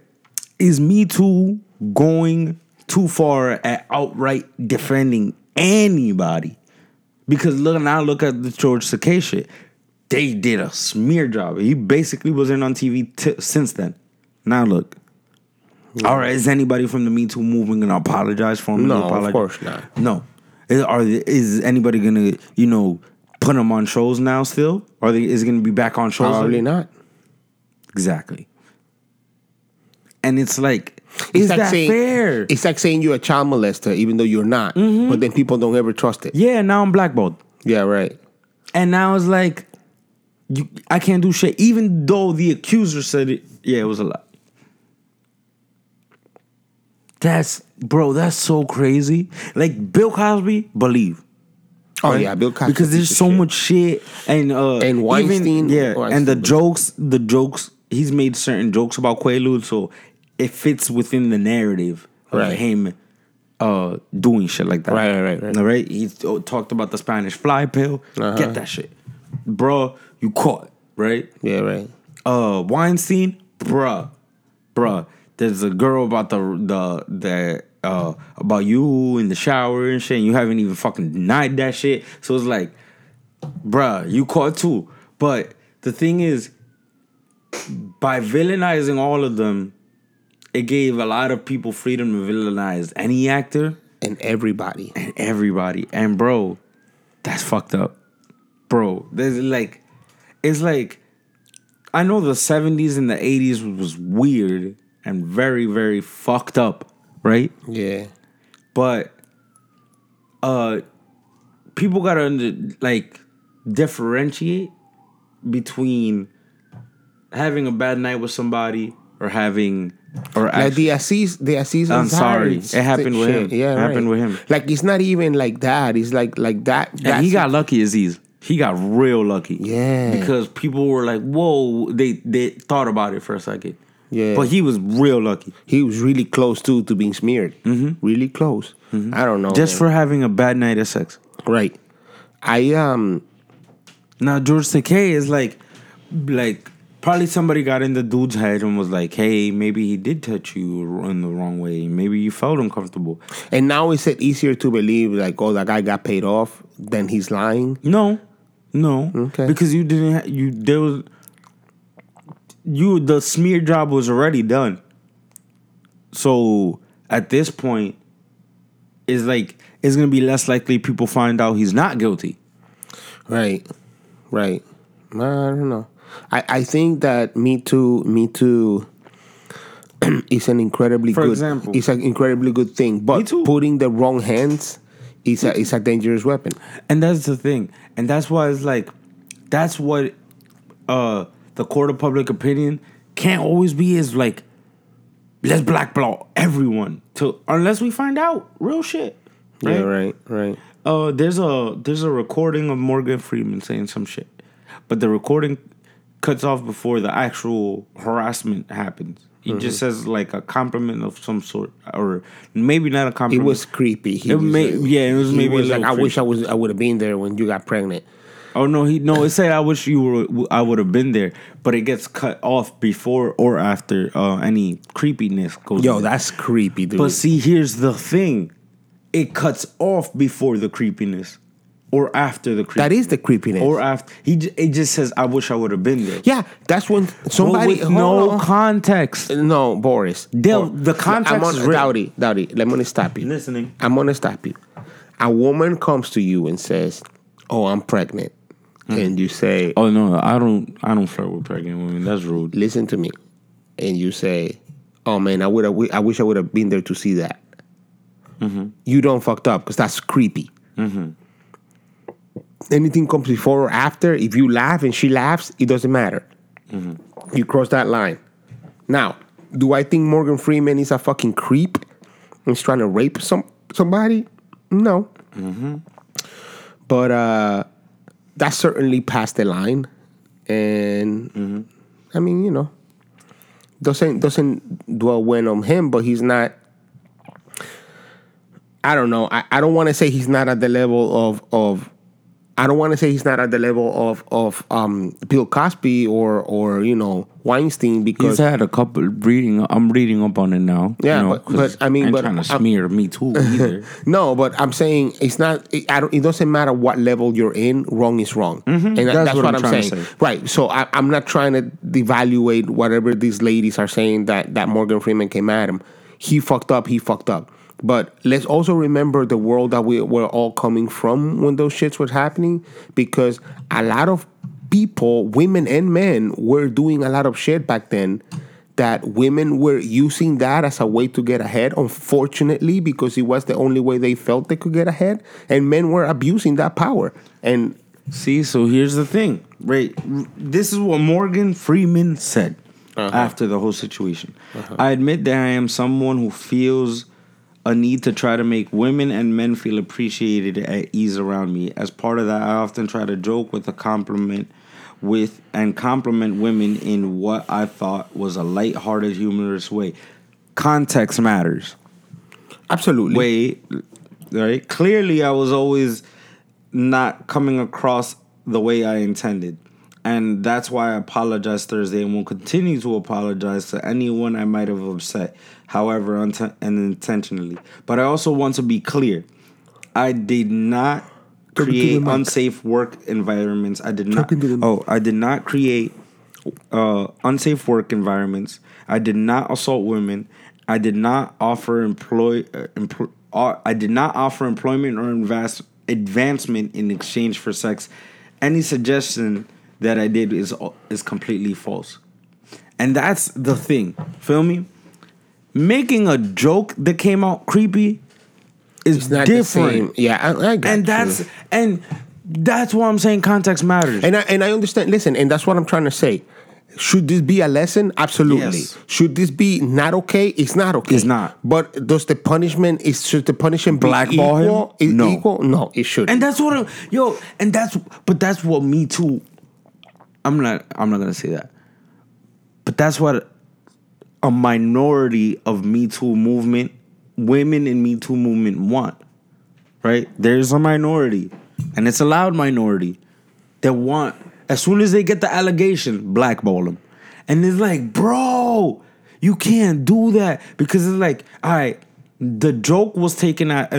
Is Me Too going too far at outright defending anybody. Because look now, look at the George Takei shit. They did a smear job. He basically wasn't on TV t- since then. Now look. All right, is anybody from the Me Too movement gonna apologize for him? No, of course not. No. Is, are is anybody gonna you know put him on shows now? Still, are they? Is it gonna be back on shows? Probably not. Exactly. And it's like, It's is like that saying, fair? It's like saying you're a child molester, even though you're not. But then people don't ever trust it. yeah, now I'm blackballed. Yeah, right. And now it's like, you, I can't do shit, even though the accuser said it. Yeah, it was a lie. That's bro. That's so crazy. Like Bill Cosby, believe. Oh right? yeah, Bill Cosby. because there's so shit. much shit and uh And even- Weinstein- yeah, Weinstein, and the jokes, the jokes. He's made certain jokes about Quaalude, so it fits within the narrative of Right. him uh doing shit like that. Right, right, right. All right. He t- talked about the Spanish fly pill. Uh-huh. Get that shit, bro. You caught right Yeah, right. uh Weinstein, bruh, bruh. There's a girl about the the the uh about you in the shower and shit. And you haven't even fucking denied that shit. So it's like, bruh, you caught too. But the thing is, by villainizing all of them, it gave a lot of people freedom to villainize any actor And everybody. and everybody. And bro, that's fucked up. Bro, there's like it's like I know the 70s and the 80s was weird and very, very fucked up, right? Yeah. But uh people gotta under, like differentiate between having a bad night with somebody or having or Like actually, the Aziz, the Aziz. I'm sorry. It happened with shit. him. Yeah, It happened with him. Like it's not even like that. It's like like that. And he got lucky, Aziz. He got real lucky. Yeah. Because people were like, whoa, they they thought about it for a second. Yeah. But he was real lucky. he was really close too to being smeared. Mm-hmm. Really close. I don't know. Just man. for having a bad night of sex. right. I um Now George Takei is like like probably somebody got in the dude's head and was like, hey, maybe he did touch you in the wrong way. Maybe you felt uncomfortable. and now is it easier to believe like oh that guy got paid off than he's lying? No, no, Okay. because you didn't. Ha- you there was you the smear job was already done. So at this point, it's like it's gonna be less likely people find out he's not guilty. Right. Right. I don't know. I, I think that Me Too, Me Too is an incredibly For good example. it's an incredibly good thing. But putting the wrong hands is a is a dangerous weapon. And that's the thing. And that's why it's like that's what uh the court of public opinion can't always be is like let's blackball everyone to unless we find out real shit. Yeah, right, right. Uh, there's a there's a recording of Morgan Freeman saying some shit, but the recording cuts off before the actual harassment happens. He Mm-hmm. just says like a compliment of some sort, or maybe not a compliment. It was creepy. He It was, may- uh, yeah, it was maybe was like, little I wish I was I would have been there when you got pregnant. Oh no, he no. It said I wish you were. I would have been there, but it gets cut off before or after uh, any creepiness goes. Yo, that's creepy, dude. But see, here's the thing: it cuts off before the creepiness, or after the creepiness. that is the creepiness. or after he. j- It just says, "I wish I would have been there." yeah, that's when But somebody with no on. context. No, Boris. They'll- Bor- the context I'm on, is written. Dowdy, Dowdy, let me stop you. Listening. I'm gonna stop you. A woman comes to you and says, "Oh, I'm pregnant," mm. and you say, Oh no, I don't. I don't flirt with pregnant women. That's rude. "Listen to me," and you say, "Oh man, I would have. I wish I would have been there to see that." Mm-hmm. You don't fucked up because that's creepy. Mm-hmm. Anything comes before or after, if you laugh and she laughs, it doesn't matter. Mm-hmm. You cross that line. Now, do I think Morgan Freeman is a fucking creep? And he's trying to rape some somebody? No. Mm-hmm. But uh, that's certainly past the line, and mm-hmm. I mean, you know, doesn't doesn't dwell well on him, but he's not. I don't know. I, I don't want to say he's not at the level of of I don't want to say he's not at the level of of um, Bill Cosby or or you know Weinstein because He's had a couple reading. I'm reading up on it now. Yeah, you know, but- but, I mean, ain't but trying to I'm- smear me too either. no, but I'm saying it's not. It, I don't, it doesn't matter what level you're in. Wrong is wrong, and Mm-hmm. That's what I'm trying to saying. say. Right. So I, I'm not trying to devaluate whatever these ladies are saying that that Morgan Freeman came at him. He fucked up. He fucked up. But let's also remember the world that we were all coming from when those shits was happening, because a lot of people, women and men, were doing a lot of shit back then. That women were using that as a way to get ahead, unfortunately, because it was the only way they felt they could get ahead, and men were abusing that power. And See, so here's the thing, right? This is what Morgan Freeman said uh-huh. after the whole situation. I admit that I am someone who feels a need to try to make women and men feel appreciated at ease around me. As part of that, I often try to joke with a compliment with and compliment women in what I thought was a light-hearted, humorous way. Context matters absolutely, way, right? Clearly, I was always not coming across the way I intended. And that's why I apologize Thursday and will continue to apologize to anyone I might have upset, however, unt- unintentionally. But I also want to be clear I did not create unsafe work environments. I did not. Talking to the mic. Oh, I did not create uh, unsafe work environments. I did not assault women. I did not offer employ. Uh, empl- uh, I did not offer employment or invest advancement in exchange for sex. Any suggestion that I did is is completely false, and that's the thing. Feel me? Making a joke that came out creepy is different, the same. Yeah, I, I and you. that's and that's why I'm saying context matters. And I, and I understand. Listen, and that's what I'm trying to say. Should this be a lesson? Absolutely. Yes. Should this be not okay? It's not okay. It's not. But does the punishment is should the punishment be Blackball him? equal? Is No. Equal? No, it should. And that's what I'm, yo, and that's but that's what Me Too. I'm not I'm not gonna say that, but that's what a minority of Me Too movement, women in Me Too movement want. Right? There's a minority, and it's a loud minority that want as soon as they get the allegation, blackball them, and it's like, bro, you can't do that because it's like, all right, the joke was taken out.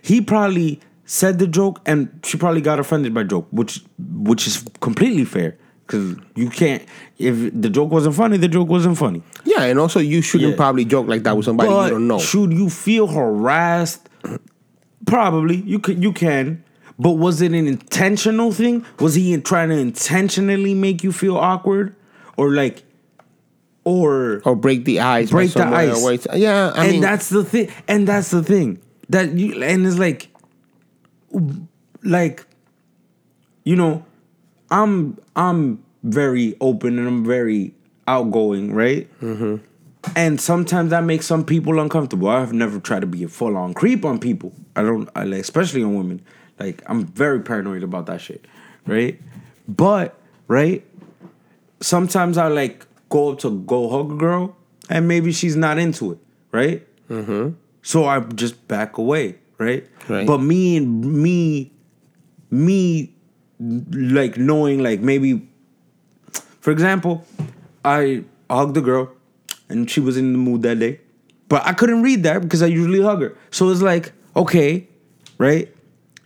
He probably said the joke, and she probably got offended by joke, which which is completely fair because you can't. If the joke wasn't funny, the joke wasn't funny. yeah, and also you shouldn't Yeah. probably joke like that with somebody But you don't know. should you feel harassed? Probably you could. You can. But was it an intentional thing? Was he trying to intentionally make you feel awkward, or like, or or break the ice. break the ice? Yeah, I and mean, that's the thing. And that's the thing that you. And it's like, like, you know, I'm I'm very open and I'm very outgoing, right? Mm-hmm. And sometimes that makes some people uncomfortable. I've never tried to be a full on creep on people. I don't, I like, especially on women. Like I'm very paranoid about that shit, right? But right, sometimes I like go up to go hug a girl, and maybe she's not into it, right? Mm-hmm. So I just back away, right? Right. But me and me, me, like knowing like maybe, for example, I hugged the girl, and she was in the mood that day, but I couldn't read that because I usually hug her. So it's like, okay, right?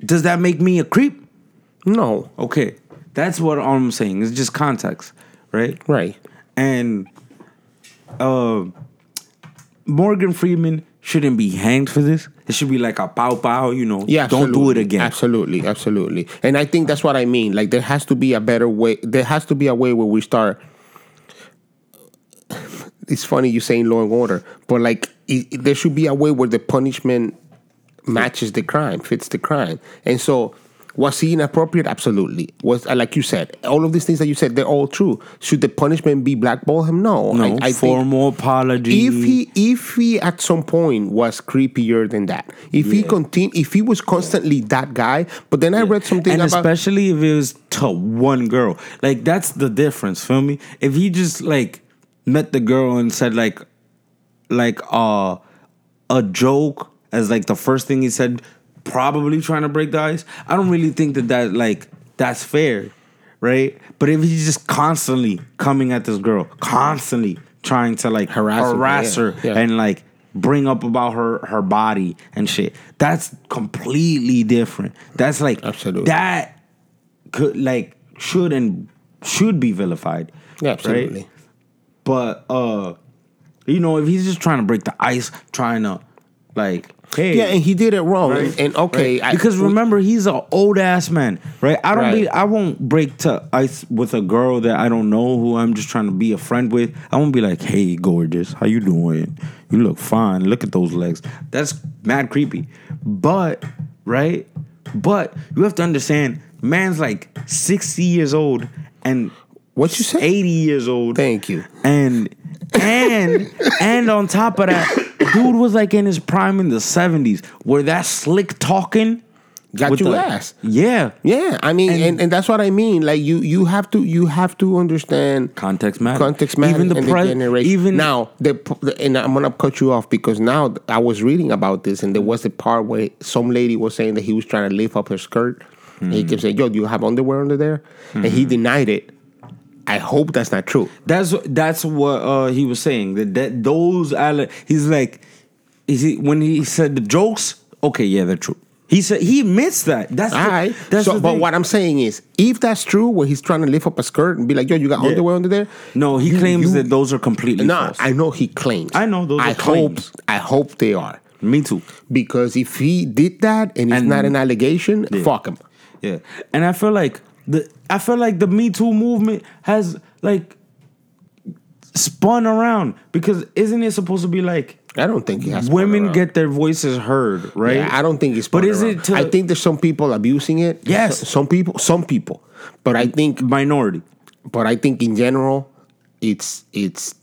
Does that make me a creep? no, Okay, that's what I'm saying. It's just context, right? right. And uh, Morgan Freeman shouldn't be hanged for this. It should be like a pow pow, you know. Yeah, don't do it again. Absolutely, absolutely. And I think that's what I mean. Like there has to be a better way. There has to be a way where we start. It's funny you saying law and order, but like it, it- there should be a way where the punishment matches the crime, fits the crime. And so, was he inappropriate? Absolutely. Was uh, like you said, all of these things that you said, they're all true. Should the punishment be blackball him? No. No, I, I formal apology. if he if he at some point was creepier than that if he Yeah. continue if he was constantly that guy but then i read something and about especially if it was to one girl, like that's the difference. Feel me? If he just like met the girl and said like, like uh, a joke as like the first thing he said, probably trying to break the ice. I don't really think that that like that's fair, right? But if he's just constantly coming at this girl, constantly trying to like Harass her, harass yeah, her yeah. and like bring up about her her body and shit, that's completely different. That's like Absolutely. that could like should and should be vilified. Yeah, right? absolutely. But uh you know, if he's just trying to break the ice, trying to like Yeah, and he did it wrong. Right. And, and okay, I- because remember he's an old ass man, right? I don't Right. be I won't break to ice with a girl that I don't know who I'm just trying to be a friend with. I won't be like, "Hey, gorgeous, how you doing? You look fine. Look at those legs." That's mad creepy. But right, but you have to understand, man's like 60 years old and What you say? 80 years old. Thank you. And and and on top of that, dude was like in his prime in the 70s where that slick talking Got you the- ass. Yeah. Yeah, I mean, and, and, that's what I mean. Like you, you have to, you have to understand Context matters. context matters. Even the and pre- generation. even now, the, the and I'm gonna cut you off because now I was reading about this, and there was a part where some lady was saying that he was trying to lift up her skirt, and he mm. kept saying, "Yo, do you have underwear under there?" And he mm-hmm. denied it. I hope that's not true. That's that's what uh, he was saying. That, that those he's like, is he when he said the jokes? Okay, yeah, they're true. He said he admits that. That's All the, right. That's so, but thing. what I'm saying is, if that's true, where he's trying to lift up a skirt and be like, "Yo, you got Yeah. underwear under there," no, he you- claims you- that those are completely No, false. I know he claims. I know those are I hope. claims. I hope they are Me too. because if he did that and it's And- not an allegation, fuck him. Yeah, and I feel like the I feel like the Me Too movement has like spun around because isn't it supposed to be like I don't think women get their voices heard, right? Yeah, I don't think it's. But is around. it to- I think there's some people abusing it. Yes. S- some people. Some people. But I think. minority. But I think in general, it's it's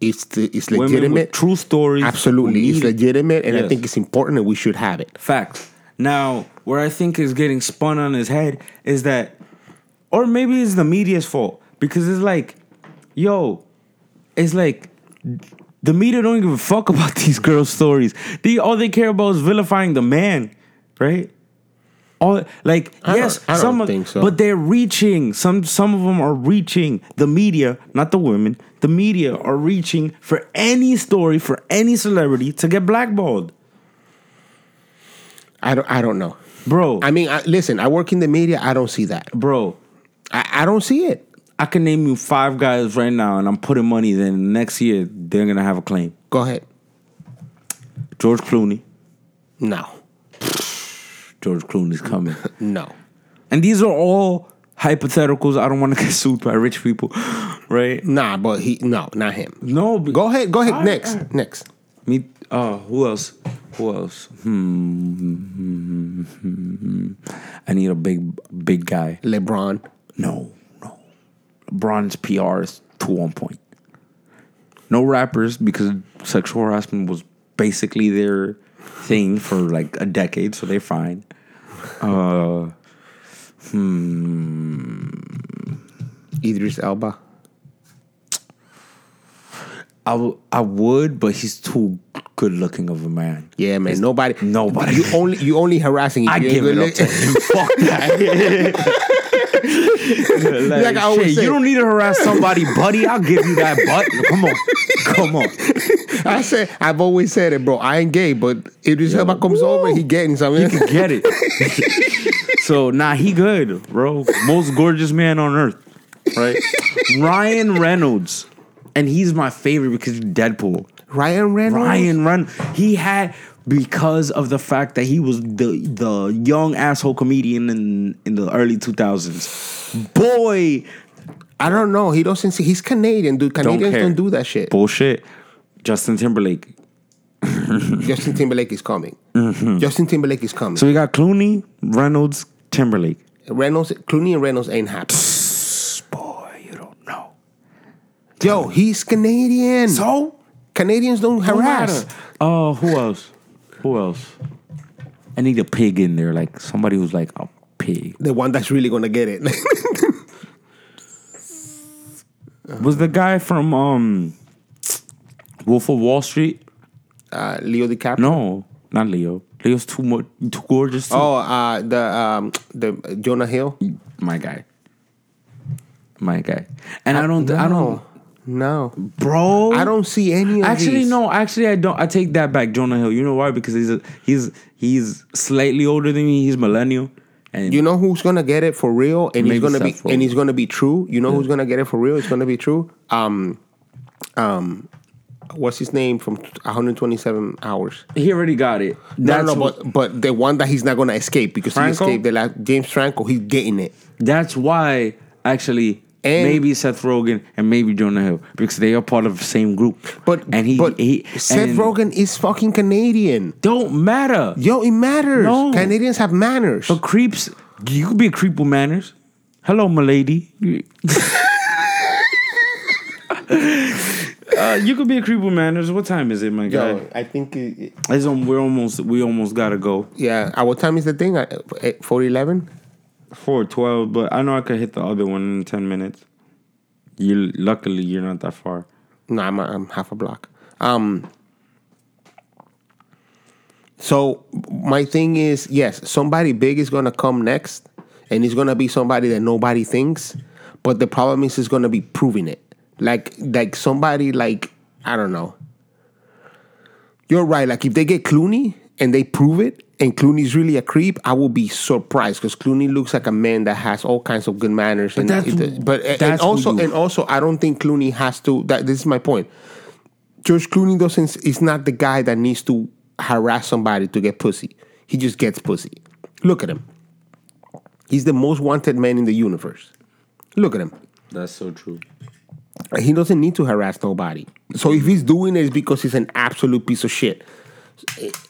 it's the, it's legitimate. true stories. Absolutely, it's legitimate, and I think it's important, and we should have it. Facts. Now, where I think is getting spun on his head is that, or maybe it's the media's fault because it's like, yo, it's like the media don't give a fuck about these girls' stories. They all they care about is vilifying the man, right? All like I yes, some of, think so. but they're reaching. Some some of them are reaching the media, not the women. The media are reaching for any story for any celebrity to get blackballed, I don't. I don't know. bro. I mean, I, listen. I work in the media. I don't see that. bro. I, I don't see it. I can name you five guys right now, and I'm putting money. Then next year they're gonna have a claim. Go ahead. George Clooney. No. George Clooney's coming. No. and these are all hypotheticals. I don't want to get sued by rich people, right? Nah, but he. No, not him. No. Go ahead. Go ahead. All right, next. all right. Next. Me. Uh, who else? Who else? Hmm. hmm, hmm, hmm. I need a big, big guy. LeBron. No, no. LeBron's PR is too on point. No rappers because sexual harassment was basically their thing for like a decade, so they're fine. Uh, Idris Elba. I, w- I would, but he's too good looking of a man. Yeah, man. Nobody. nobody. You only. You only harassing. I you give it up to him. Fuck that. like, Like I always say- you don't need to harass somebody, buddy. I'll give you that butt. Come on, come on. I said. I've always said it, bro. I ain't gay, but Idris Elba comes over, he getting something. You can get it. so nah, he good, bro. Most gorgeous man on earth, right? Ryan Reynolds, and he's my favorite because Deadpool. Ryan Reynolds. Ryan Run, he had because of the fact that he was the the young asshole comedian in in the early two thousands. Boy, I don't know. He doesn't see. He's Canadian, dude. Canadians care. don't, do that shit. bullshit. Justin Timberlake. Justin Timberlake is coming. Justin Timberlake is coming. Mm-hmm. So we got Clooney, Reynolds, Timberlake. Reynolds, Clooney, and Reynolds ain't happy. Boy, you don't know. Yo, he's Canadian. So Canadians don't harass. Oh, who else? Who else? I need a pig in there, like somebody who's like a pig. The one that's really gonna get it. Was the guy from um Wolf of Wall Street? uh, Leo DiCaprio. No, not Leo. Leo's too much, too gorgeous. Too. Oh, uh, the um, the Jonah Hill. my guy, my guy. And I don't, I don't, No, bro. I don't see any of Actually, these. no. Actually, I don't. I take that back. Jonah Hill. You know why? Because he's a, he's he's slightly older than me. He's millennial, and You know who's gonna get it for real, and he's gonna be Rogen. and he's gonna be true. You know who's gonna get it for real? It's gonna be true. Um, um, what's his name from 127 hours? he already got it. No, That's no, but but the one that he's not gonna escape because Franco? he escaped the last James Franco. He's getting it. That's why actually And- maybe Seth Rogen and maybe Jonah Hill because they are part of the same group. But and he, but he Seth Rogen is fucking Canadian. don't matter. Yo, it matters. No. Canadians have manners. But creeps, you could be a creep with manners. Hello, milady. uh, you could be a creep with manners. What time is it, my guy? Yo, I think it, It's on, we're almost we almost gotta go. yeah. Uh, what time is the thing? At four eleven. Four twelve, but I know I could hit the other one in ten minutes. You luckily you're not that far. No, I'm, I'm half a block. Um. So my thing is, yes, somebody big is gonna come next, and it's gonna be somebody that nobody thinks. But the problem is, it's gonna be proving it. Like, like somebody like I don't know. You're right. Like if they get Clooney and they prove it, and Clooney's really a creep, I will be surprised because Clooney looks like a man that has all kinds of good manners. and that's- it- but and also and also, I don't think Clooney has to. That this is my point. George Clooney doesn't is not the guy that needs to harass somebody to get pussy. He just gets pussy. Look at him. He's the most wanted man in the universe. Look at him. That's so true. He doesn't need to harass nobody. So if he's doing it, it's because he's an absolute piece of shit.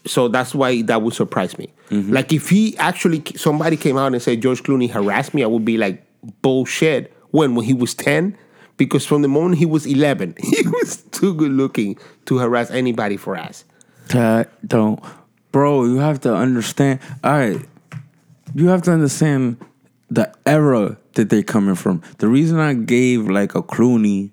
So that's why that would surprise me. Mm-hmm. Like if he actually somebody came out and said George Clooney harassed me, I would be like bullshit. When when he was ten, because from the moment he was eleven, he was too good looking to harass anybody for ass. That don't, bro. You have to understand. All right, you have to understand the era that they're coming from. The reason I gave like a Clooney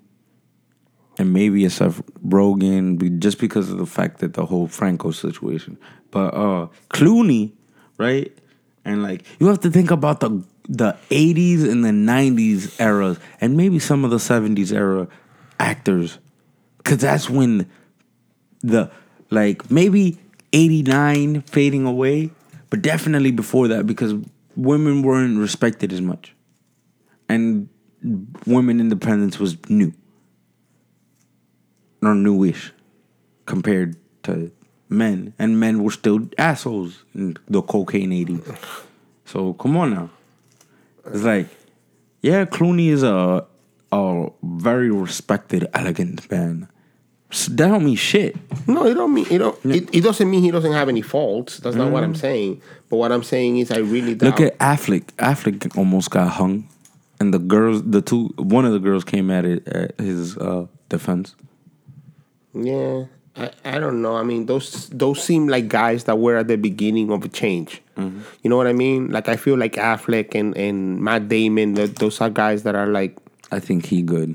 and maybe a Seth Rogen, just because of the fact that the whole Franco situation. But uh Clooney, right? And like you have to think about the the 80s and the 90s eras and maybe some of the 70s era actors. Cause that's when the like maybe 89 fading away, but definitely before that because women weren't respected as much. And women independence was new. Or newish compared to men. And men were still assholes in the cocaine 80s. So come on now. It's like, yeah, Clooney is a a very respected, elegant man. S- That don't mean shit. No, it don't mean it don't. It, it doesn't mean he doesn't have any faults. That's not what I'm saying. But what I'm saying is, I really doubt. Look at Affleck. Affleck almost got hung, and the girls, the two, one of the girls came at it at his uh, defense. Yeah, I, I don't know. I mean, those those seem like guys that were at the beginning of a change. Mm-hmm. You know what I mean? Like I feel like Affleck and and Matt Damon. That those are guys that are like, I think he good.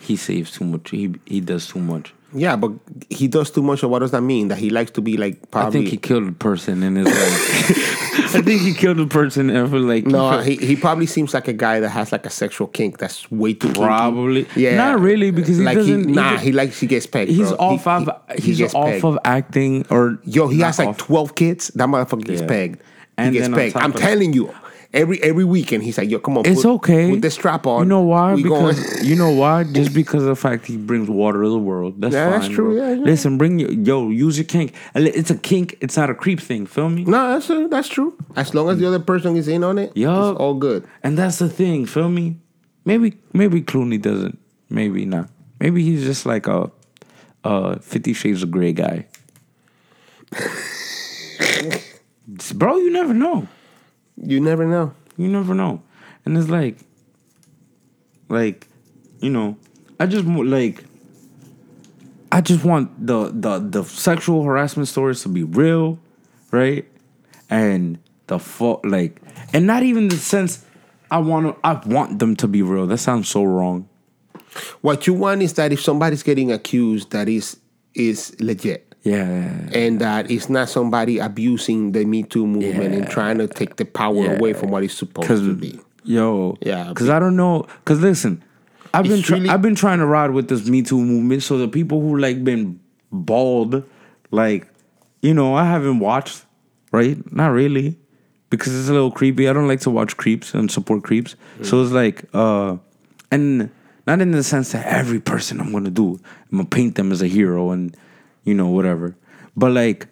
He saves too much. He he does too much. Yeah, but he does too much. Of what does that mean? That he likes to be like I probably. think he killed a person in his life. I think he killed a person and for like no, he, he probably seems like a guy that has like a sexual kink that's way too kinky. Probably. Yeah, Not really, because he like doesn't- he nah, just- he likes he gets pegged. he's bro. off He- of he- he he's gets off pegged. of acting or Yo, he has like off- twelve kids. That motherfucker gets Yeah. pegged. And he gets pegged. I'm telling you, every every weekend he's like, "Yo, come on, It's put, okay. Put the strap on. You know why? We because going- you know why? Just because of the fact he brings water to the world. That's Yeah, fine. that's true. Yeah, yeah. Listen, bring your yo, use your kink. It's a kink. It's not a creep thing. Feel me? no, that's uh, that's true. As long as the other person is in on it, it's all good. And that's the thing. Feel me? Maybe maybe Clooney doesn't. Maybe not. Maybe he's just like a, a Fifty Shades of Grey guy. Bro, you never know. You never know. You never know. And it's like, like, you know, I just like, I just want the the the sexual harassment stories to be real, right? And the fault, like, and not even the sense I want to. I want them to be real. That sounds so wrong. What you want is that if somebody's getting accused, that is is legit. Yeah. and that it's not somebody abusing the Me Too movement and trying to take the power Yeah. away from what it's supposed to be. yo, Yeah, Cause I don't know. Cause listen, I've been try- really- I've been trying to ride with this Me Too movement. So the people who like been bald, like, you know, I haven't watched. Right? Not really, because it's a little creepy. I don't like to watch creeps and support creeps. So it's like, uh, and not in the sense that every person I'm gonna do, I'm gonna paint them as a hero and, you know, whatever. But like,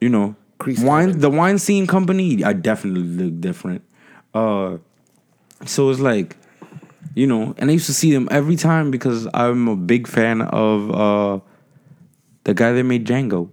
you know, Crease wine the Weinstein company, I definitely look different. Uh, so it's like, you know, and I used to see them every time because I'm a big fan of uh, the guy that made Django,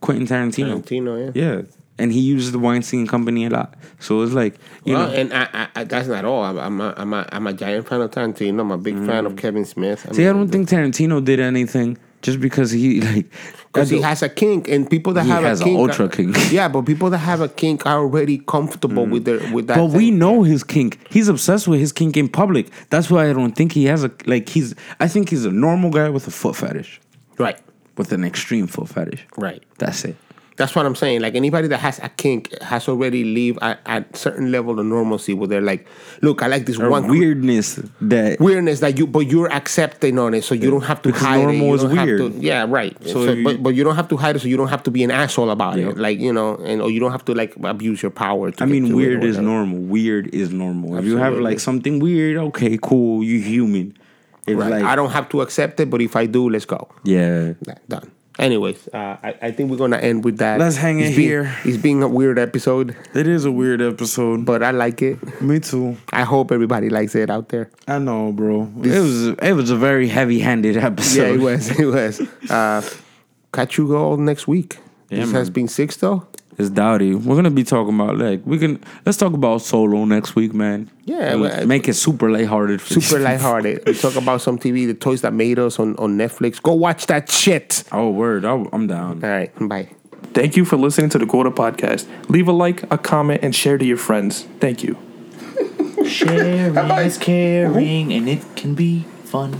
Quentin Tarantino. Tarantino, yeah. Yeah, and he uses the wine scene company a lot. So it's like, you well, know, and I, I, I, that's not all. I'm, I'm, a, I'm, a, I'm a giant fan of Tarantino. I'm a big fan of Kevin Smith. Mm. see, I don't think Tarantino did anything just because he like because he has a kink, and people that He have has a kink, ultra are- kink. Yeah, but people that have a kink are already comfortable mm. with their with that. But we know his kink. He's obsessed with his kink in public. That's why I don't think he has a like. He's. I think he's a normal guy with a foot fetish, right, with an extreme foot fetish. right. That's it. That's what I'm saying. Like anybody that has a kink has already lived at, at certain level of normalcy where they're like, look, I like this Or one weirdness that. weirdness that you, but you're accepting on it, so you don't have to hide it. normal is weird. to- yeah, right. So So, you- but but you don't have to hide it, so you don't have to be an asshole about Yeah. it. Like you know, and or you don't have to like abuse your power. To I mean, weird is normal. Weird is normal. If you have like something weird, okay, cool, you human. Right. like, I don't have to accept it, but if I do, let's go. yeah, Done. Anyways, uh, I, I think we're gonna end with that. Let's hang it It's been- here. It's been a weird episode, it is a weird episode. but I like it. Me too. I hope everybody likes it out there. I know, bro. it was it was a very heavy-handed episode. Yeah, it was. It was. Uh, catch you all next week. Yeah, this has been six though. It's Dowdy. We're gonna be talking about like we can let's talk about solo next week, man. Yeah, And well, make it super lighthearted. for Super people. lighthearted. We talk about some TV, the toys that made us on, on Netflix. Go watch that shit. Oh, word! I, I'm down. All right, bye. Thank you for listening to the Quota Podcast. Leave a like, a comment, and share to your friends. Thank you. Sharing is caring, and it can be fun.